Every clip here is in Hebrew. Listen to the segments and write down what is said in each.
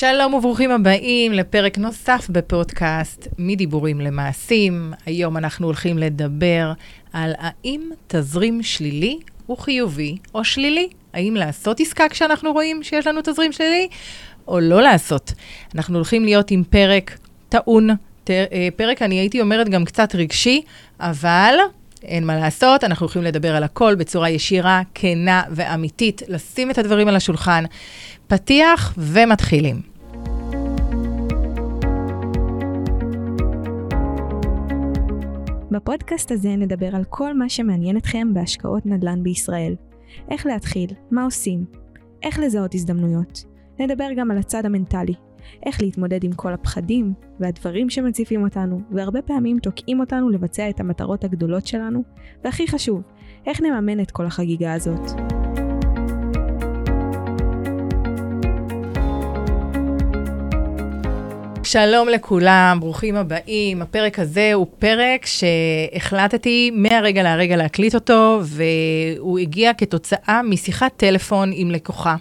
שלום וברוכים הבאים לפרק נוסף בפודקאסט מדיבורים למעשים. היום אנחנו הולכים לדבר על האם תזרים שלילי הוא חיובי או שלילי. האם לעשות עסקה כשאנחנו רואים שיש לנו תזרים שלילי, או לא לעשות. אנחנו הולכים להיות עם פרק טעון, אה, פרק, אני הייתי אומרת, גם קצת רגשי, אבל אין מה לעשות, אנחנו הולכים לדבר על הכל בצורה ישירה, כנה ואמיתית, לשים את הדברים על השולחן. פתיח ומתחילים. בפודקאסט הזה נדבר על כל מה שמעניין אתכם בהשקעות נדל"ן בישראל. איך להתחיל, מה עושים, איך לזהות הזדמנויות. נדבר גם על הצד המנטלי, איך להתמודד עם כל הפחדים והדברים שמציפים אותנו, והרבה פעמים תוקעים אותנו לבצע את המטרות הגדולות שלנו, והכי חשוב, איך נממן את כל החגיגה הזאת. שלום לכולם, ברוכים הבאים. הפרק הזה הוא פרק שהחלטתי מהרגע להרגע להקליט אותו, והוא הגיע כתוצאה משיחת טלפון עם לקוחה.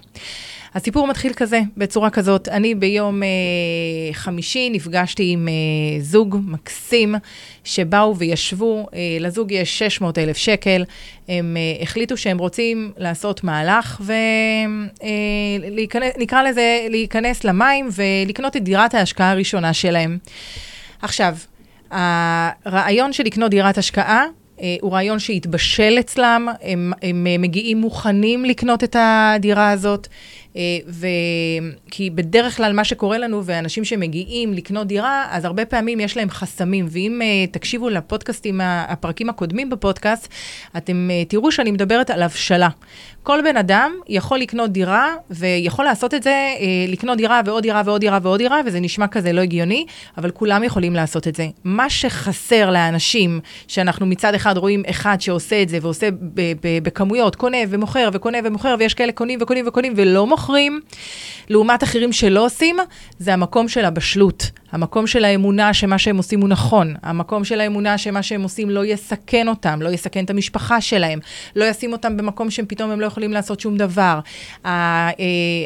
הסיפור מתחיל כזה, בצורה כזאת. אני ביום אה, חמישי נפגשתי עם אה, זוג מקסים שבאו וישבו, אה, לזוג יש 600 אלף שקל, הם אה, החליטו שהם רוצים לעשות מהלך ונקרא אה, לזה להיכנס למים ולקנות את דירת ההשקעה הראשונה שלהם. עכשיו, הרעיון של לקנות דירת השקעה אה, הוא רעיון שהתבשל אצלם, הם, הם מגיעים מוכנים לקנות את הדירה הזאת. אה, ו... כי בדרך כלל מה שקורה לנו, ואנשים שמגיעים לקנות דירה, אז הרבה פעמים יש להם חסמים. ואם uh, תקשיבו לפודקאסטים, הפרקים הקודמים בפודקאסט, אתם uh, תראו שאני מדברת על הבשלה. כל בן אדם יכול לקנות דירה, ויכול לעשות את זה, אה, לקנות דירה ועוד דירה ועוד דירה ועוד דירה, וזה נשמע כזה לא הגיוני, אבל כולם יכולים לעשות את זה. מה שחסר לאנשים, שאנחנו מצד אחד רואים אחד שעושה את זה, ועושה בכמויות, קונה ומוכר וקונה ומוכר, ויש כאלה קונים וקונים וקונים ולא מוכרים, לעומת אחרים שלא עושים, זה המקום של הבשלות. המקום של האמונה שמה שהם עושים הוא נכון, המקום של האמונה שמה שהם עושים לא יסכן אותם, לא יסכן את המשפחה שלהם, לא ישים אותם במקום שהם פתאום הם לא יכולים לעשות שום דבר. אה,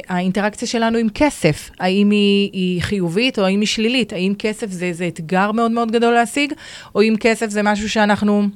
האינטראקציה שלנו עם כסף, האם היא, היא חיובית או האם היא שלילית, האם כסף זה, זה אתגר מאוד מאוד גדול להשיג, או אם כסף זה משהו שאנחנו...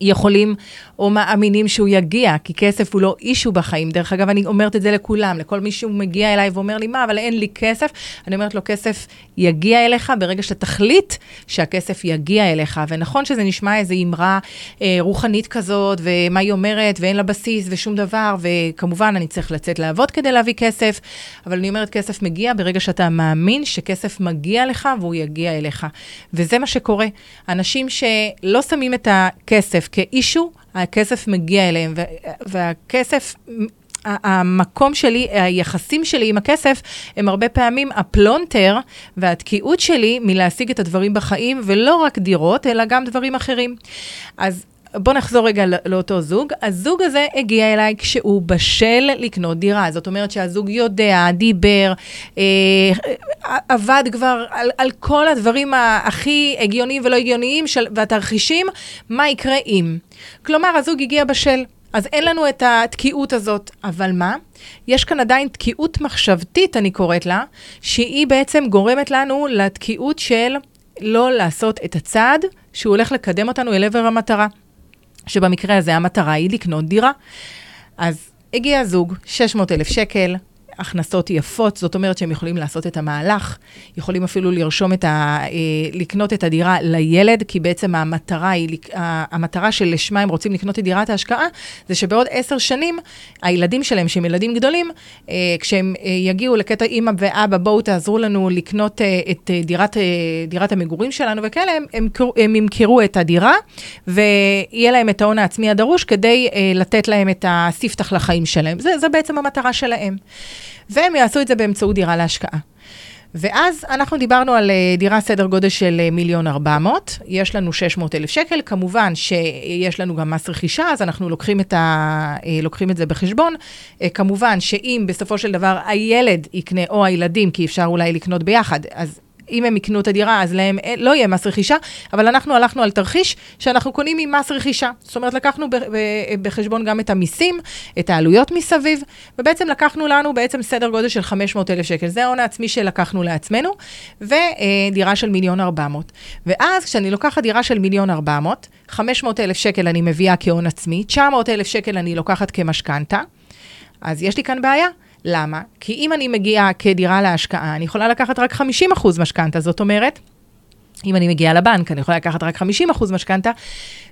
יכולים או מאמינים שהוא יגיע, כי כסף הוא לא אישו בחיים. דרך אגב, אני אומרת את זה לכולם, לכל מי שהוא מגיע אליי ואומר לי, מה, אבל אין לי כסף, אני אומרת לו, כסף יגיע אליך ברגע שתחליט שהכסף יגיע אליך. ונכון שזה נשמע איזו אמרה אה, רוחנית כזאת, ומה היא אומרת, ואין לה בסיס ושום דבר, וכמובן, אני צריך לצאת לעבוד כדי להביא כסף, אבל אני אומרת, כסף מגיע ברגע שאתה מאמין שכסף מגיע לך והוא יגיע אליך. וזה מה שקורה. אנשים שלא שמים את הכסף כ issue, הכסף מגיע אליהם, והכסף המקום שלי, היחסים שלי עם הכסף, הם הרבה פעמים הפלונטר והתקיעות שלי מלהשיג את הדברים בחיים, ולא רק דירות, אלא גם דברים אחרים. אז בואו נחזור רגע לאותו זוג. הזוג הזה הגיע אליי כשהוא בשל לקנות דירה. זאת אומרת שהזוג יודע, דיבר, אה, עבד כבר על, על כל הדברים הכי הגיוניים ולא הגיוניים של, והתרחישים, מה יקרה אם. כלומר, הזוג הגיע בשל. אז אין לנו את התקיעות הזאת. אבל מה? יש כאן עדיין תקיעות מחשבתית, אני קוראת לה, שהיא בעצם גורמת לנו לתקיעות של לא לעשות את הצעד שהוא הולך לקדם אותנו אל עבר המטרה. שבמקרה הזה המטרה היא לקנות דירה. אז הגיע זוג, 600 אלף שקל, הכנסות יפות, זאת אומרת שהם יכולים לעשות את המהלך, יכולים אפילו לרשום את ה... אה, לקנות את הדירה לילד, כי בעצם המטרה היא, המטרה שלשמה הם רוצים לקנות את דירת ההשקעה, זה שבעוד עשר שנים, הילדים שלהם, שהם ילדים גדולים, אה, כשהם אה, יגיעו לקטע אימא ואבא, בואו תעזרו לנו לקנות את דירת, דירת המגורים שלנו וכאלה, הם, הם, הם ימכרו את הדירה, ויהיה להם את ההון העצמי הדרוש כדי לתת להם את הספתח לחיים שלהם. זה, זה בעצם המטרה שלהם. והם יעשו את זה באמצעות דירה להשקעה. ואז אנחנו דיברנו על אה, דירה סדר גודל של אה, מיליון ארבע מאות, יש לנו 600 אלף שקל, כמובן שיש לנו גם מס רכישה, אז אנחנו לוקחים את, ה, אה, לוקחים את זה בחשבון. כמובן שאם בסופו של דבר הילד יקנה, או הילדים, כי אפשר אולי לקנות ביחד, אז אם הם יקנו את הדירה, אז להם אה, לא יהיה מס רכישה, אבל אנחנו הלכנו על תרחיש שאנחנו קונים עם מס רכישה. זאת אומרת, לקחנו בחשבון גם את המיסים, את העלויות מסביב, ובעצם לקחנו לנו בעצם סדר גודל של 500 אלף שקל. זה ההון העצמי שלקחנו לעצמנו, ודירה של מיליון 400. ואז כשאני לוקחת דירה של מיליון 400, 500 אלף שקל אני מביאה כהון עצמי, 900 אלף שקל אני לוקחת כמשכנתה, אז יש לי כאן בעיה. למה? כי אם אני מגיעה כדירה להשקעה, אני יכולה לקחת רק 50% משכנתה, זאת אומרת, אם אני מגיעה לבנק, אני יכולה לקחת רק 50% משכנתה,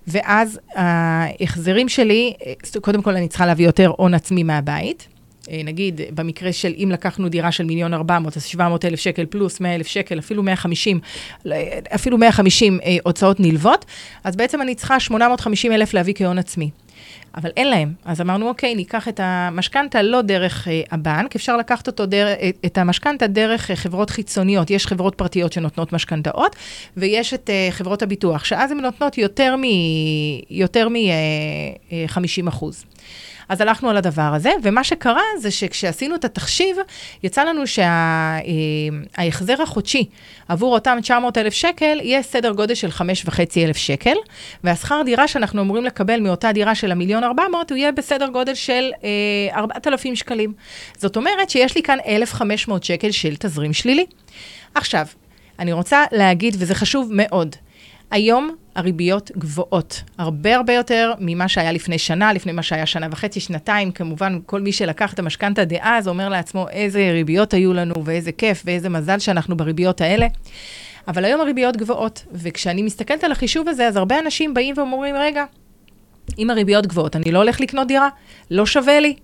ואז ההחזרים שלי, קודם כל אני צריכה להביא יותר הון עצמי מהבית. אה, נגיד, במקרה של אם לקחנו דירה של מיליון 400, אז 700 אלף שקל פלוס 100 אלף שקל, אפילו 150, אפילו 150 אה, הוצאות נלוות, אז בעצם אני צריכה 850 אלף להביא כהון עצמי. אבל אין להם. אז אמרנו, אוקיי, ניקח את המשכנתה לא דרך אה, הבנק, אפשר לקחת אותו דר, אה, את המשכנתה דרך אה, חברות חיצוניות. יש חברות פרטיות שנותנות משכנתאות, ויש את אה, חברות הביטוח, שאז הן נותנות יותר מ-50 אה, אחוז. אז הלכנו על הדבר הזה, ומה שקרה זה שכשעשינו את התחשיב, יצא לנו שההחזר שה, החודשי עבור אותם 900 אלף שקל יהיה סדר גודל של 5,500 אלף שקל, והשכר דירה שאנחנו אמורים לקבל מאותה דירה של המיליון 400, הוא יהיה בסדר גודל של אה, 4,000 שקלים. זאת אומרת שיש לי כאן 1,500 שקל של תזרים שלילי. עכשיו, אני רוצה להגיד, וזה חשוב מאוד, היום הריביות גבוהות, הרבה הרבה יותר ממה שהיה לפני שנה, לפני מה שהיה שנה וחצי, שנתיים. כמובן, כל מי שלקח את המשכנתה דאז אומר לעצמו איזה ריביות היו לנו ואיזה כיף ואיזה מזל שאנחנו בריביות האלה. אבל היום הריביות גבוהות, וכשאני מסתכלת על החישוב הזה, אז הרבה אנשים באים ואומרים, רגע, אם הריביות גבוהות, אני לא הולך לקנות דירה, לא שווה לי.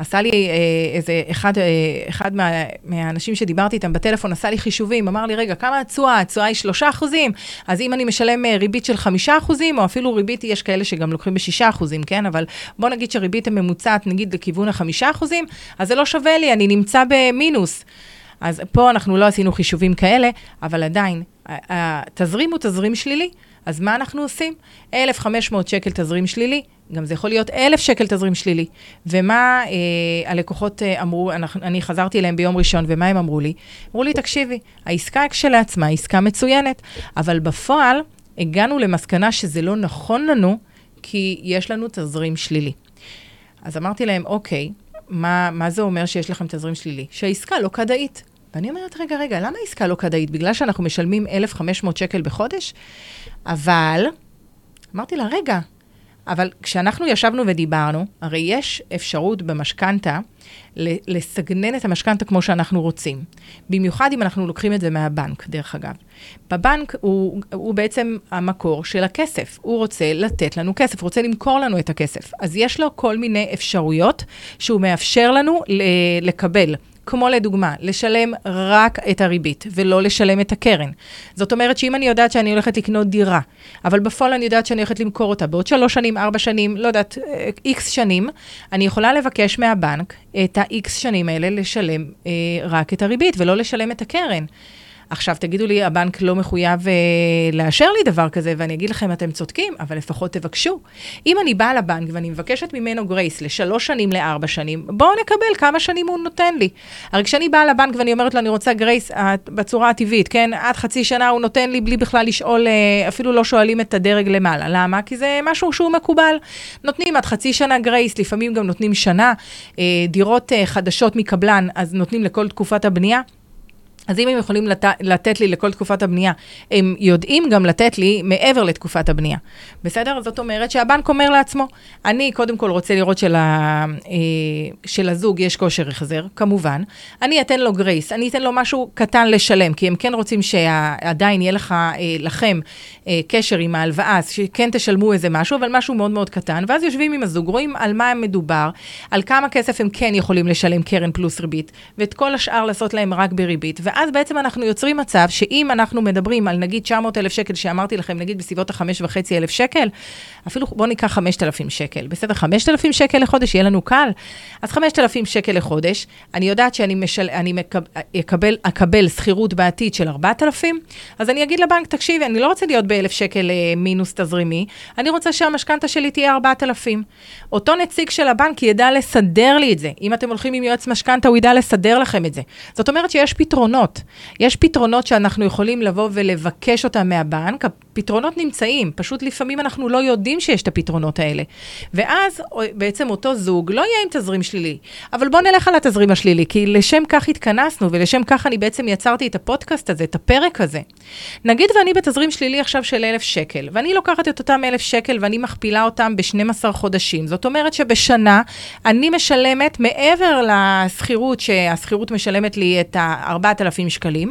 עשה לי אה, איזה אחד, אה, אחד מה, מהאנשים שדיברתי איתם בטלפון, עשה לי חישובים, אמר לי, רגע, כמה התשואה? התשואה היא 3 אחוזים, אז אם אני משלם אה, ריבית של 5 אחוזים, או אפילו ריבית, יש כאלה שגם לוקחים ב-6 אחוזים, כן? אבל בוא נגיד שריבית הממוצעת, נגיד לכיוון ה-5 אחוזים, אז זה לא שווה לי, אני נמצא במינוס. אז פה אנחנו לא עשינו חישובים כאלה, אבל עדיין, התזרים הוא תזרים שלילי. אז מה אנחנו עושים? 1,500 שקל תזרים שלילי, גם זה יכול להיות 1,000 שקל תזרים שלילי. ומה אה, הלקוחות אה, אמרו, אני, אני חזרתי אליהם ביום ראשון, ומה הם אמרו לי? אמרו לי, תקשיבי, העסקה כשלעצמה היא עסקה מצוינת, אבל בפועל הגענו למסקנה שזה לא נכון לנו, כי יש לנו תזרים שלילי. אז אמרתי להם, אוקיי, מה, מה זה אומר שיש לכם תזרים שלילי? שהעסקה לא כדאית. ואני אומרת, רגע, רגע, למה העסקה לא כדאית? בגלל שאנחנו משלמים 1,500 שקל בחודש? אבל, אמרתי לה, רגע, אבל כשאנחנו ישבנו ודיברנו, הרי יש אפשרות במשכנתה לסגנן את המשכנתה כמו שאנחנו רוצים. במיוחד אם אנחנו לוקחים את זה מהבנק, דרך אגב. בבנק הוא, הוא בעצם המקור של הכסף. הוא רוצה לתת לנו כסף, רוצה למכור לנו את הכסף. אז יש לו כל מיני אפשרויות שהוא מאפשר לנו לקבל. כמו לדוגמה, לשלם רק את הריבית ולא לשלם את הקרן. זאת אומרת שאם אני יודעת שאני הולכת לקנות דירה, אבל בפועל אני יודעת שאני הולכת למכור אותה בעוד שלוש שנים, ארבע שנים, לא יודעת, איקס שנים, אני יכולה לבקש מהבנק את האיקס שנים האלה לשלם אה, רק את הריבית ולא לשלם את הקרן. עכשיו, תגידו לי, הבנק לא מחויב אה, לאשר לי דבר כזה, ואני אגיד לכם, אתם צודקים, אבל לפחות תבקשו. אם אני באה לבנק ואני מבקשת ממנו grace לשלוש שנים, לארבע שנים, בואו נקבל כמה שנים הוא נותן לי. הרי כשאני באה לבנק ואני אומרת לו, אני רוצה grace אה, בצורה הטבעית, כן? עד חצי שנה הוא נותן לי בלי בכלל לשאול, אה, אפילו לא שואלים את הדרג למעלה. למה? כי זה משהו שהוא מקובל. נותנים עד חצי שנה grace, לפעמים גם נותנים שנה. אה, דירות אה, חדשות מקבלן, אז נותנים לכל תקופת הבנייה. אז אם הם יכולים לת... לתת לי לכל תקופת הבנייה, הם יודעים גם לתת לי מעבר לתקופת הבנייה. בסדר? זאת אומרת שהבנק אומר לעצמו, אני קודם כל רוצה לראות של, ה... אה, של הזוג יש כושר החזר, כמובן. אני אתן לו גרייס, אני אתן לו משהו קטן לשלם, כי הם כן רוצים שעדיין יהיה לך, אה, לכם אה, קשר עם ההלוואה, אז שכן תשלמו איזה משהו, אבל משהו מאוד מאוד קטן. ואז יושבים עם הזוג, רואים על מה מדובר, על כמה כסף הם כן יכולים לשלם קרן פלוס ריבית, ואת כל השאר לעשות להם רק בריבית. בעצם אנחנו יוצרים מצב שאם אנחנו מדברים על נגיד 900 אלף שקל, שאמרתי לכם, נגיד בסביבות ה-5.5 אלף שקל, אפילו בואו ניקח 5,000 שקל, בסדר? 5,000 שקל לחודש, יהיה לנו קל. אז 5,000 שקל לחודש, אני יודעת שאני משל, אני מקב, אקבל, אקבל שכירות בעתיד של 4,000, אז אני אגיד לבנק, תקשיבי, אני לא רוצה להיות ב-1,000 שקל אה, מינוס תזרימי, אני רוצה שהמשכנתה שלי תהיה 4,000. אותו נציג של הבנק ידע לסדר לי את זה. אם אתם הולכים עם יועץ משכנתה, הוא ידע לסדר לכם את זה. זאת אומרת שיש פתרונות. פתרונות. יש פתרונות שאנחנו יכולים לבוא ולבקש אותם מהבנק, הפתרונות נמצאים, פשוט לפעמים אנחנו לא יודעים שיש את הפתרונות האלה. ואז בעצם אותו זוג לא יהיה עם תזרים שלילי. אבל בואו נלך על התזרים השלילי, כי לשם כך התכנסנו, ולשם כך אני בעצם יצרתי את הפודקאסט הזה, את הפרק הזה. נגיד ואני בתזרים שלילי עכשיו של אלף שקל, ואני לוקחת את אותם אלף שקל ואני מכפילה אותם ב-12 חודשים. זאת אומרת שבשנה אני משלמת, מעבר לשכירות, שהשכירות משלמת לי את ה-4,000 שקלים,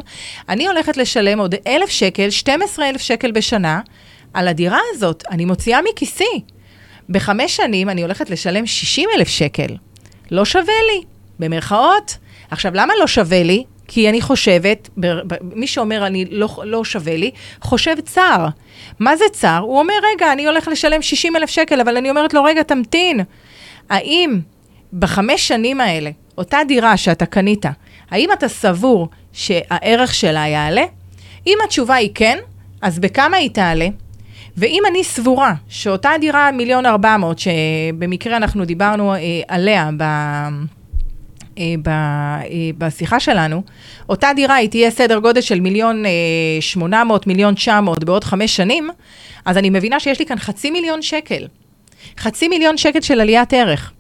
אני הולכת לשלם עוד אלף שקל, 12,000 שקל בשנה, על הדירה הזאת. אני מוציאה מכיסי. בחמש שנים אני הולכת לשלם 60 אלף שקל. לא שווה לי, במרכאות. עכשיו, למה לא שווה לי? כי אני חושבת, מי שאומר אני לא, לא שווה לי, חושב צער. מה זה צער? הוא אומר, רגע, אני הולך לשלם 60 אלף שקל, אבל אני אומרת לו, רגע, תמתין. האם בחמש שנים האלה, אותה דירה שאתה קנית, האם אתה סבור שהערך שלה יעלה? אם התשובה היא כן, אז בכמה היא תעלה? ואם אני סבורה שאותה דירה מיליון ארבע מאות, שבמקרה אנחנו דיברנו אה, עליה ב... אה, ב, אה, בשיחה שלנו, אותה דירה היא תהיה סדר גודל של מיליון אה, שמונה מאות, מיליון תשע מאות בעוד חמש שנים, אז אני מבינה שיש לי כאן חצי מיליון שקל. חצי מיליון שקל של עליית ערך.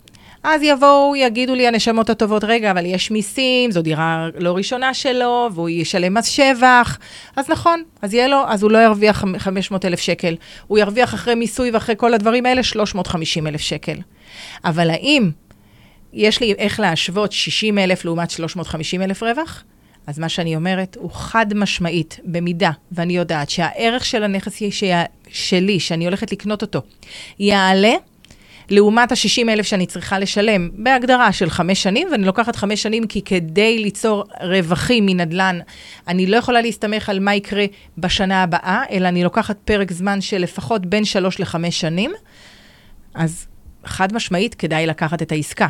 אז יבואו, יגידו לי הנשמות הטובות, רגע, אבל יש מיסים, זו דירה לא ראשונה שלו, והוא ישלם מס שבח. אז נכון, אז יהיה לו, אז הוא לא ירוויח 500 אלף שקל. הוא ירוויח אחרי מיסוי ואחרי כל הדברים האלה 350 אלף שקל. אבל האם יש לי איך להשוות 60 אלף לעומת 350 אלף רווח? אז מה שאני אומרת הוא חד משמעית, במידה, ואני יודעת שהערך של הנכס שלי, שאני הולכת לקנות אותו, יעלה, לעומת ה-60 אלף שאני צריכה לשלם, בהגדרה של חמש שנים, ואני לוקחת חמש שנים כי כדי ליצור רווחים מנדל"ן, אני לא יכולה להסתמך על מה יקרה בשנה הבאה, אלא אני לוקחת פרק זמן של לפחות בין שלוש לחמש שנים. אז חד משמעית כדאי לקחת את העסקה.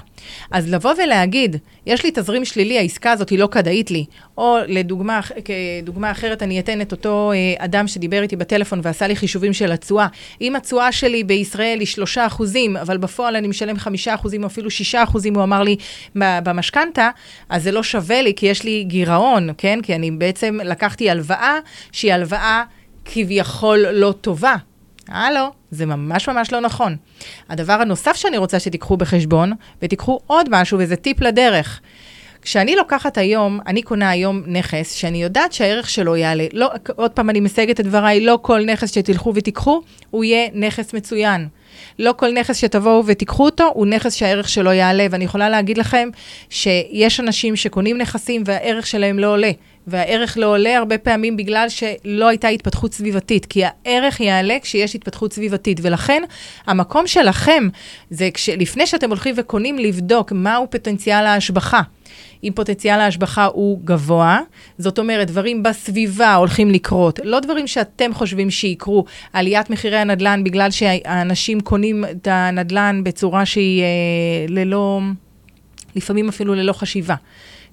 אז לבוא ולהגיד, יש לי תזרים שלילי, העסקה הזאת היא לא כדאית לי, או לדוגמה, כדוגמה אחרת, אני אתן את אותו אה, אדם שדיבר איתי בטלפון ועשה לי חישובים של התשואה. אם התשואה שלי בישראל היא 3 אחוזים, אבל בפועל אני משלם 5 אחוזים או אפילו 6 אחוזים, הוא אמר לי, במשכנתה, אז זה לא שווה לי, כי יש לי גירעון, כן? כי אני בעצם לקחתי הלוואה שהיא הלוואה כביכול לא טובה. הלו, זה ממש ממש לא נכון. הדבר הנוסף שאני רוצה שתיקחו בחשבון, ותיקחו עוד משהו, וזה טיפ לדרך. כשאני לוקחת היום, אני קונה היום נכס שאני יודעת שהערך שלו יעלה. לא, עוד פעם, אני מסייגת את דבריי, לא כל נכס שתלכו ותיקחו, הוא יהיה נכס מצוין. לא כל נכס שתבואו ותיקחו אותו, הוא נכס שהערך שלו יעלה. ואני יכולה להגיד לכם שיש אנשים שקונים נכסים והערך שלהם לא עולה. והערך לא עולה הרבה פעמים בגלל שלא הייתה התפתחות סביבתית, כי הערך יעלה כשיש התפתחות סביבתית, ולכן המקום שלכם זה לפני שאתם הולכים וקונים, לבדוק מהו פוטנציאל ההשבחה. אם פוטנציאל ההשבחה הוא גבוה, זאת אומרת, דברים בסביבה הולכים לקרות, לא דברים שאתם חושבים שיקרו, עליית מחירי הנדל"ן בגלל שהאנשים קונים את הנדל"ן בצורה שהיא אה, ללא, לפעמים אפילו ללא חשיבה.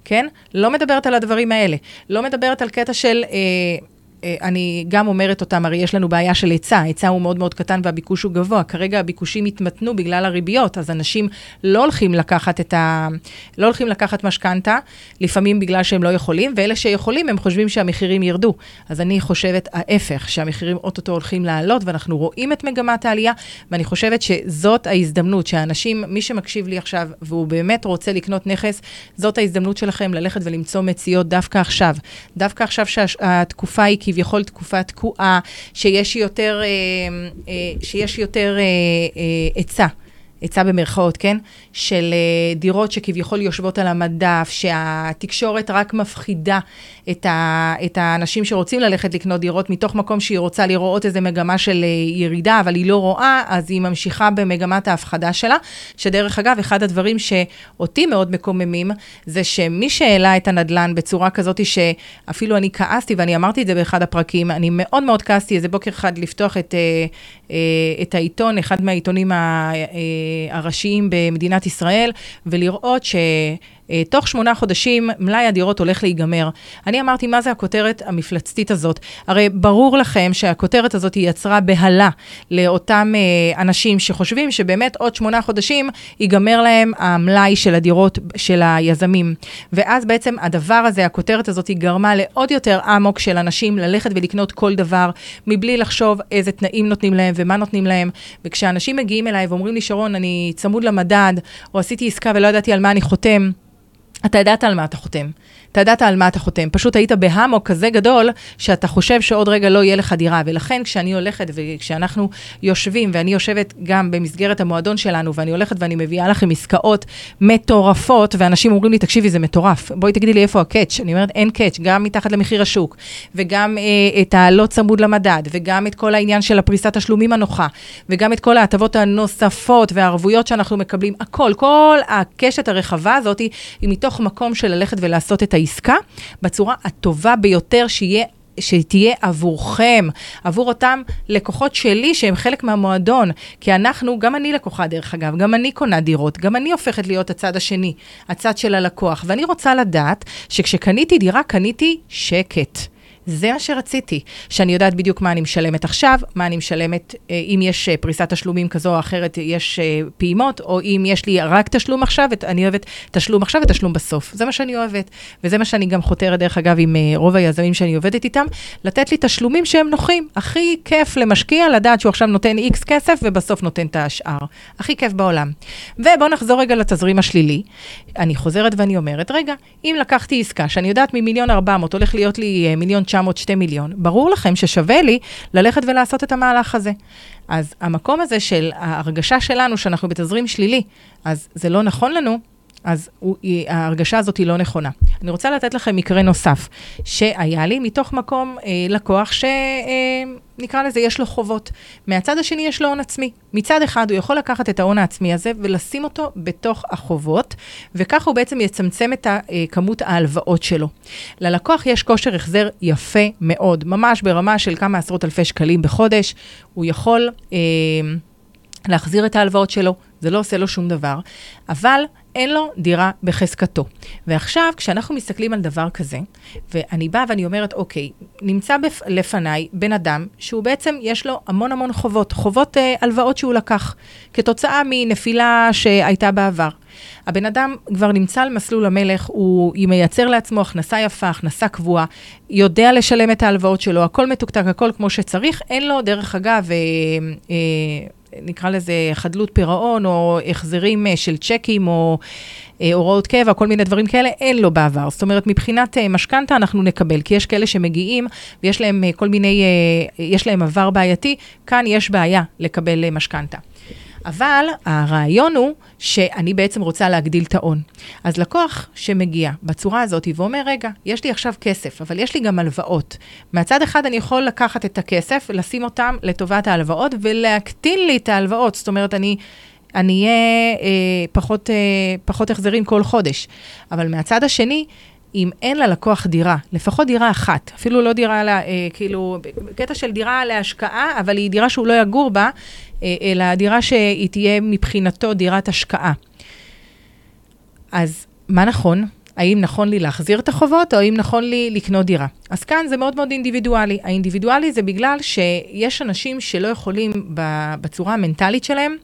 כן? לא מדברת על הדברים האלה. לא מדברת על קטע של... אה, אני גם אומרת אותם, הרי יש לנו בעיה של היצע, היצע הוא מאוד מאוד קטן והביקוש הוא גבוה. כרגע הביקושים התמתנו בגלל הריביות, אז אנשים לא הולכים לקחת את ה... לא הולכים לקחת משכנתה, לפעמים בגלל שהם לא יכולים, ואלה שיכולים, הם חושבים שהמחירים ירדו. אז אני חושבת ההפך, שהמחירים אוטוטו הולכים לעלות, ואנחנו רואים את מגמת העלייה, ואני חושבת שזאת ההזדמנות, שאנשים, מי שמקשיב לי עכשיו, והוא באמת רוצה לקנות נכס, זאת ההזדמנות שלכם ללכת ולמצוא מציאות דווקא עכשיו. דווקא עכשיו שהתקופה היא כביכול תקופה תקועה, שיש יותר, אה, אה, היצע. אה, היצע במרכאות, כן? של uh, דירות שכביכול יושבות על המדף, שהתקשורת רק מפחידה את, ה, את האנשים שרוצים ללכת לקנות דירות, מתוך מקום שהיא רוצה לראות איזה מגמה של uh, ירידה, אבל היא לא רואה, אז היא ממשיכה במגמת ההפחדה שלה. שדרך אגב, אחד הדברים שאותי מאוד מקוממים, זה שמי שהעלה את הנדלן בצורה כזאת שאפילו אני כעסתי, ואני אמרתי את זה באחד הפרקים, אני מאוד מאוד כעסתי איזה בוקר אחד לפתוח את, uh, את העיתון, אחד מהעיתונים ה... הראשיים במדינת ישראל, ולראות ש... אה, תוך שמונה חודשים מלאי הדירות הולך להיגמר. אני אמרתי, מה זה הכותרת המפלצתית הזאת? הרי ברור לכם שהכותרת הזאת היא יצרה בהלה לאותם אה, אנשים שחושבים שבאמת עוד שמונה חודשים ייגמר להם המלאי של הדירות של היזמים. ואז בעצם הדבר הזה, הכותרת הזאת, היא גרמה לעוד יותר אמוק של אנשים ללכת ולקנות כל דבר, מבלי לחשוב איזה תנאים נותנים להם ומה נותנים להם. וכשאנשים מגיעים אליי ואומרים לי, שרון, אני צמוד למדד, או עשיתי עסקה ולא ידעתי על מה אני חותם, אתה ידעת על מה אתה חותם. אתה ידעת על מה אתה חותם. פשוט היית בהמוק כזה גדול, שאתה חושב שעוד רגע לא יהיה לך דירה. ולכן כשאני הולכת וכשאנחנו יושבים, ואני יושבת גם במסגרת המועדון שלנו, ואני הולכת ואני מביאה לכם עסקאות מטורפות, ואנשים אומרים לי, תקשיבי, זה מטורף. בואי תגידי לי איפה הקאץ'. אני אומרת, אין קאץ', גם מתחת למחיר השוק, וגם אה, את הלא צמוד למדד, וגם את כל העניין של הפריסת תשלומים הנוחה, וגם את כל ההטבות הנוספות והערבויות שאנחנו מקבלים. הכל, כל הקשת הרחבה הזאת היא מתוך מקום של ללכת ולעשות את העסקה בצורה הטובה ביותר שיהיה שתהיה עבורכם, עבור אותם לקוחות שלי שהם חלק מהמועדון. כי אנחנו, גם אני לקוחה דרך אגב, גם אני קונה דירות, גם אני הופכת להיות הצד השני, הצד של הלקוח. ואני רוצה לדעת שכשקניתי דירה, קניתי שקט. זה מה שרציתי, שאני יודעת בדיוק מה אני משלמת עכשיו, מה אני משלמת, אה, אם יש אה, פריסת תשלומים כזו או אחרת, יש אה, פעימות, או אם יש לי רק תשלום עכשיו, אני אוהבת תשלום עכשיו ותשלום בסוף. זה מה שאני אוהבת, וזה מה שאני גם חותרת, דרך אגב, עם רוב היזמים שאני עובדת איתם, לתת לי תשלומים שהם נוחים. הכי כיף למשקיע לדעת שהוא עכשיו נותן איקס כסף ובסוף נותן את השאר. הכי כיף בעולם. ובואו נחזור רגע לתזרים השלילי. אני חוזרת ואני אומרת, רגע, אם לקחתי עסקה שאני יודעת ממיליון ארבע מאות הולך להיות לי מיליון 900, 2 מיליון, ברור לכם ששווה לי ללכת ולעשות את המהלך הזה. אז המקום הזה של ההרגשה שלנו שאנחנו בתזרים שלילי, אז זה לא נכון לנו, אז הוא, ההרגשה הזאת היא לא נכונה. אני רוצה לתת לכם מקרה נוסף, שהיה לי מתוך מקום אה, לקוח שנקרא אה, לזה, יש לו חובות. מהצד השני יש לו הון עצמי. מצד אחד הוא יכול לקחת את ההון העצמי הזה ולשים אותו בתוך החובות, וככה הוא בעצם יצמצם את אה, כמות ההלוואות שלו. ללקוח יש כושר החזר יפה מאוד, ממש ברמה של כמה עשרות אלפי שקלים בחודש. הוא יכול... אה, להחזיר את ההלוואות שלו, זה לא עושה לו שום דבר, אבל אין לו דירה בחזקתו. ועכשיו, כשאנחנו מסתכלים על דבר כזה, ואני באה ואני אומרת, אוקיי, נמצא בפ... לפניי בן אדם שהוא בעצם, יש לו המון המון חובות, חובות אה, הלוואות שהוא לקח, כתוצאה מנפילה שהייתה בעבר. הבן אדם כבר נמצא על מסלול המלך, הוא מייצר לעצמו הכנסה יפה, הכנסה קבועה, יודע לשלם את ההלוואות שלו, הכל מתוקתק, הכל כמו שצריך. אין לו, דרך אגב, אה, אה, נקרא לזה חדלות פירעון, או החזרים אה, של צ'קים, או אה, הוראות קבע, כל מיני דברים כאלה, אין לו בעבר. זאת אומרת, מבחינת אה, משכנתה אנחנו נקבל, כי יש כאלה שמגיעים ויש להם כל מיני, יש להם עבר בעייתי, כאן יש בעיה לקבל משכנתה. אבל הרעיון הוא שאני בעצם רוצה להגדיל את ההון. אז לקוח שמגיע בצורה הזאת ואומר, רגע, יש לי עכשיו כסף, אבל יש לי גם הלוואות. מהצד אחד אני יכול לקחת את הכסף, לשים אותם לטובת ההלוואות ולהקטין לי את ההלוואות. זאת אומרת, אני... אני אהיה אה, פחות, אה, פחות החזרים כל חודש. אבל מהצד השני, אם אין ללקוח דירה, לפחות דירה אחת, אפילו לא דירה, לה, אה, כאילו, קטע של דירה להשקעה, אבל היא דירה שהוא לא יגור בה, אה, אלא דירה שהיא תהיה מבחינתו דירת השקעה. אז מה נכון? האם נכון לי להחזיר את החובות, או האם נכון לי לקנות דירה? אז כאן זה מאוד מאוד אינדיבידואלי. האינדיבידואלי זה בגלל שיש אנשים שלא יכולים בצורה המנטלית שלהם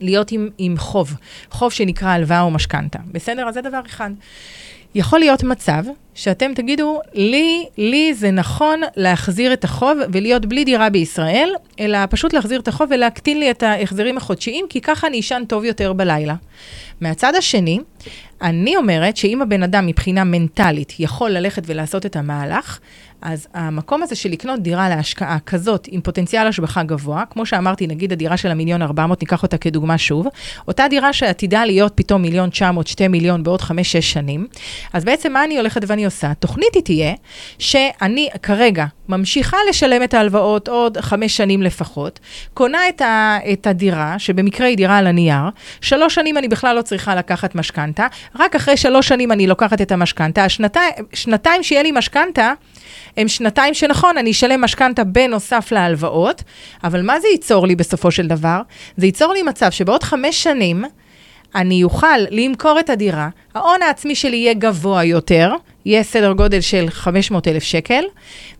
להיות עם, עם חוב, חוב שנקרא הלוואה או משכנתה. בסדר? אז זה דבר אחד. יכול להיות מצב שאתם תגידו, לי, לי זה נכון להחזיר את החוב ולהיות בלי דירה בישראל, אלא פשוט להחזיר את החוב ולהקטין לי את ההחזרים החודשיים, כי ככה אני אשן טוב יותר בלילה. מהצד השני, אני אומרת שאם הבן אדם מבחינה מנטלית יכול ללכת ולעשות את המהלך, אז המקום הזה של לקנות דירה להשקעה כזאת עם פוטנציאל השבחה גבוה, כמו שאמרתי, נגיד הדירה של המיליון 400, ניקח אותה כדוגמה שוב, אותה דירה שעתידה להיות פתאום מיליון 900, 2 מיליון בעוד 5-6 שנים, אז בעצם מה אני הולכת ואני עושה? תוכנית היא תהיה שאני כרגע ממשיכה לשלם את ההלוואות עוד 5 שנים לפחות, קונה את, ה, את הדירה, שבמקרה היא דירה על הנייר, שלוש שנים אני בכלל לא צריכה לקחת משכנתה, רק אחרי שלוש שנים אני לוקחת את המשכנתה, השנתיים, שנתיים שיהיה לי משכנתה, הם שנתיים שנכון, אני אשלם משכנתה בנוסף להלוואות, אבל מה זה ייצור לי בסופו של דבר? זה ייצור לי מצב שבעוד חמש שנים, אני אוכל למכור את הדירה, ההון העצמי שלי יהיה גבוה יותר, יהיה סדר גודל של 500 אלף שקל,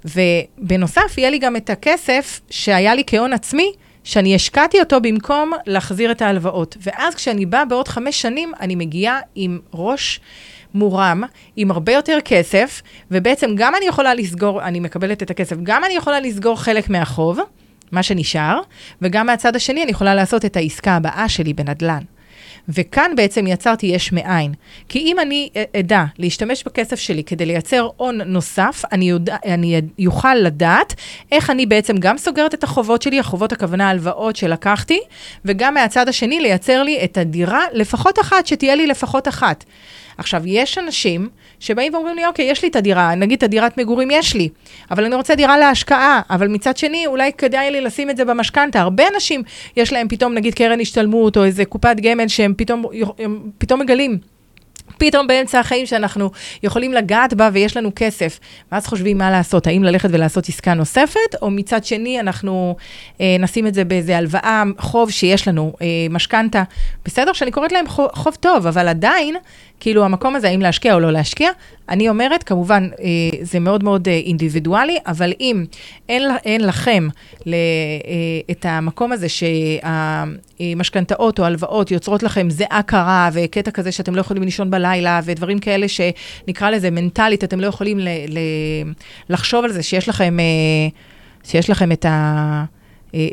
ובנוסף, יהיה לי גם את הכסף שהיה לי כהון עצמי, שאני השקעתי אותו במקום להחזיר את ההלוואות. ואז כשאני באה בעוד חמש שנים, אני מגיעה עם ראש מורם, עם הרבה יותר כסף, ובעצם גם אני יכולה לסגור, אני מקבלת את הכסף, גם אני יכולה לסגור חלק מהחוב, מה שנשאר, וגם מהצד השני אני יכולה לעשות את העסקה הבאה שלי בנדל"ן. וכאן בעצם יצרתי יש מאין. כי אם אני אדע להשתמש בכסף שלי כדי לייצר הון נוסף, אני, יודע, אני יוכל לדעת איך אני בעצם גם סוגרת את החובות שלי, החובות הכוונה הלוואות שלקחתי, וגם מהצד השני לייצר לי את הדירה, לפחות אחת, שתהיה לי לפחות אחת. עכשיו, יש אנשים שבאים ואומרים לי, אוקיי, יש לי את הדירה, נגיד את הדירת מגורים יש לי, אבל אני רוצה דירה להשקעה, אבל מצד שני, אולי כדאי לי לשים את זה במשכנתה. הרבה אנשים, יש להם פתאום, נגיד, קרן השתלמות, או איזה קופת גמל שהם פתאום, פתאום מגלים. פתאום באמצע החיים שאנחנו יכולים לגעת בה ויש לנו כסף. ואז חושבים מה לעשות, האם ללכת ולעשות עסקה נוספת, או מצד שני אנחנו אה, נשים את זה באיזה הלוואה, חוב שיש לנו, אה, משכנתה. בסדר שאני קוראת להם חוב, חוב טוב, אבל עדיין כאילו המקום הזה, האם להשקיע או לא להשקיע, אני אומרת, כמובן, אה, זה מאוד מאוד אה, אינדיבידואלי, אבל אם אין, אין לכם ל, אה, את המקום הזה שהמשכנתאות או הלוואות יוצרות לכם זיעה קרה וקטע כזה שאתם לא יכולים לישון בלילה ודברים כאלה שנקרא לזה מנטלית, אתם לא יכולים ל, ל, לחשוב על זה שיש לכם, שיש לכם את ה...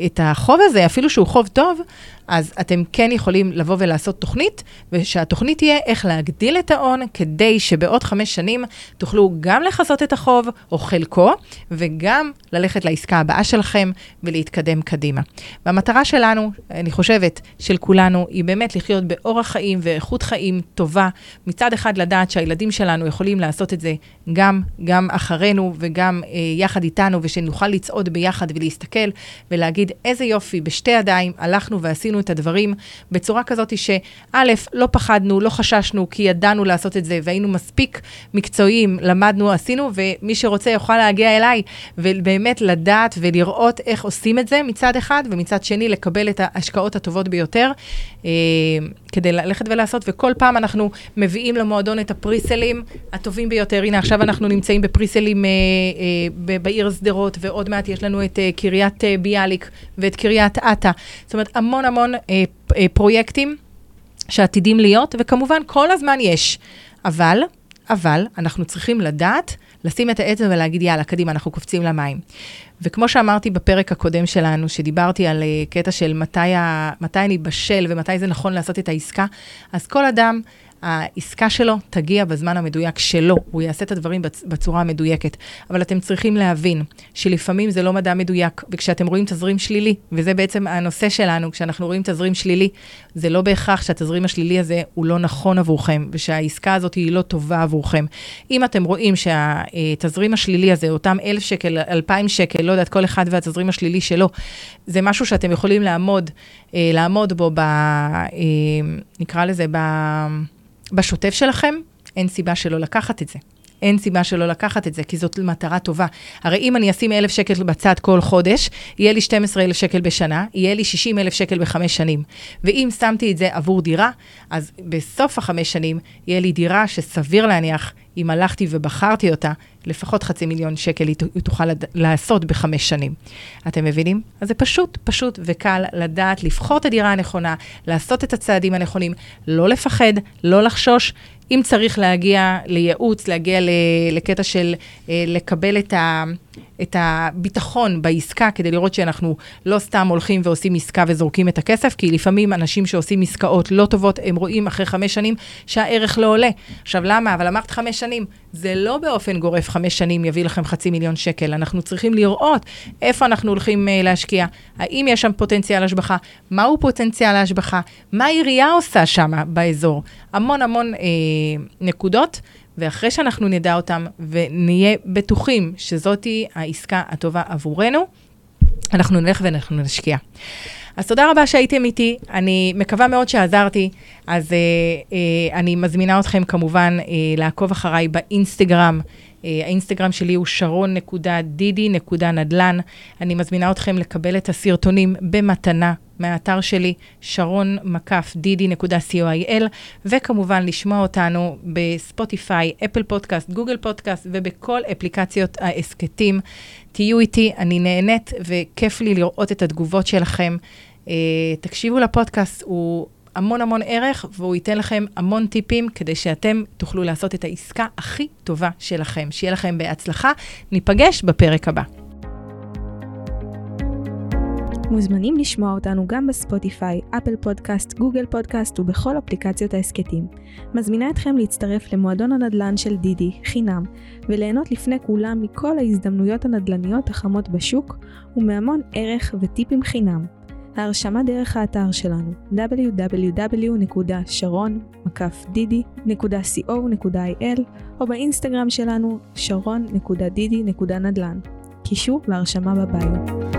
את החוב הזה, אפילו שהוא חוב טוב, אז אתם כן יכולים לבוא ולעשות תוכנית, ושהתוכנית תהיה איך להגדיל את ההון, כדי שבעוד חמש שנים תוכלו גם לכסות את החוב, או חלקו, וגם ללכת לעסקה הבאה שלכם ולהתקדם קדימה. והמטרה שלנו, אני חושבת, של כולנו, היא באמת לחיות באורח חיים ואיכות חיים טובה. מצד אחד לדעת שהילדים שלנו יכולים לעשות את זה גם, גם אחרינו וגם אה, יחד איתנו, ושנוכל לצעוד ביחד ולהסתכל ולהגיד, איזה יופי, בשתי ידיים הלכנו ועשינו עשינו את הדברים בצורה כזאת שא', לא פחדנו, לא חששנו, כי ידענו לעשות את זה, והיינו מספיק מקצועיים, למדנו, עשינו, ומי שרוצה יוכל להגיע אליי, ובאמת לדעת ולראות איך עושים את זה מצד אחד, ומצד שני לקבל את ההשקעות הטובות ביותר, אה, כדי ללכת ולעשות, וכל פעם אנחנו מביאים למועדון את הפריסלים הטובים ביותר. הנה, עכשיו אנחנו נמצאים בפריסלים אה, אה, בעיר שדרות, ועוד מעט יש לנו את אה, קריית אה, ביאליק ואת קריית אתא. זאת אומרת, המון המון... המון אה, אה, פרויקטים שעתידים להיות, וכמובן כל הזמן יש. אבל, אבל, אנחנו צריכים לדעת, לשים את האצבע ולהגיד, יאללה, קדימה, אנחנו קופצים למים. וכמו שאמרתי בפרק הקודם שלנו, שדיברתי על uh, קטע של מתי, ה, מתי אני בשל ומתי זה נכון לעשות את העסקה, אז כל אדם העסקה שלו תגיע בזמן המדויק שלו, הוא יעשה את הדברים בצורה המדויקת. אבל אתם צריכים להבין שלפעמים זה לא מדע מדויק, וכשאתם רואים תזרים שלילי, וזה בעצם הנושא שלנו, כשאנחנו רואים תזרים שלילי, זה לא בהכרח שהתזרים השלילי הזה הוא לא נכון עבורכם, ושהעסקה הזאת היא לא טובה עבורכם. אם אתם רואים שהתזרים השלילי הזה, אותם אלף שקל, אלפיים שקל, לא יודעת, כל אחד והתזרים השלילי שלו, זה משהו שאתם יכולים לעמוד, אה, לעמוד בו ב... אה, נקרא לזה ב... בשוטף שלכם, אין סיבה שלא לקחת את זה. אין סיבה שלא לקחת את זה, כי זאת מטרה טובה. הרי אם אני אשים אלף שקל בצד כל חודש, יהיה לי 12 אלף שקל בשנה, יהיה לי 60 אלף שקל בחמש שנים. ואם שמתי את זה עבור דירה, אז בסוף החמש שנים, יהיה לי דירה שסביר להניח, אם הלכתי ובחרתי אותה, לפחות חצי מיליון שקל היא תוכל לעשות בחמש שנים. אתם מבינים? אז זה פשוט, פשוט וקל לדעת לבחור את הדירה הנכונה, לעשות את הצעדים הנכונים, לא לפחד, לא לחשוש. אם צריך להגיע לייעוץ, להגיע לקטע של אה, לקבל את ה... את הביטחון בעסקה, כדי לראות שאנחנו לא סתם הולכים ועושים עסקה וזורקים את הכסף, כי לפעמים אנשים שעושים עסקאות לא טובות, הם רואים אחרי חמש שנים שהערך לא עולה. עכשיו, למה? אבל אמרת חמש שנים. זה לא באופן גורף חמש שנים יביא לכם חצי מיליון שקל. אנחנו צריכים לראות איפה אנחנו הולכים uh, להשקיע, האם יש שם פוטנציאל השבחה, מהו פוטנציאל ההשבחה, מה העירייה עושה שם באזור. המון המון uh, נקודות. ואחרי שאנחנו נדע אותם ונהיה בטוחים שזאתי העסקה הטובה עבורנו, אנחנו נלך ואנחנו נשקיע. אז תודה רבה שהייתם איתי, אני מקווה מאוד שעזרתי, אז אה, אה, אני מזמינה אתכם כמובן אה, לעקוב אחריי באינסטגרם. אה, האינסטגרם שלי הוא שרון.דידי.נדל"ן. אני מזמינה אתכם לקבל את הסרטונים במתנה מהאתר שלי, שרון מקף דידי.co.il, וכמובן לשמוע אותנו בספוטיפיי, אפל פודקאסט, גוגל פודקאסט ובכל אפליקציות ההסכתים. תהיו איתי, אני נהנית וכיף לי לראות את התגובות שלכם. Uh, תקשיבו לפודקאסט, הוא המון המון ערך, והוא ייתן לכם המון טיפים כדי שאתם תוכלו לעשות את העסקה הכי טובה שלכם. שיהיה לכם בהצלחה. ניפגש בפרק הבא. מוזמנים לשמוע אותנו גם בספוטיפיי, אפל פודקאסט, גוגל פודקאסט ובכל אפליקציות ההסכתים. מזמינה אתכם להצטרף למועדון הנדל"ן של דידי, חינם, וליהנות לפני כולם מכל ההזדמנויות הנדל"ניות החמות בשוק, ומהמון ערך וטיפים חינם. ההרשמה דרך האתר שלנו www.sharon.didi.co.il או באינסטגרם שלנו sharon.didi.נדל"ן. קישור להרשמה בביו.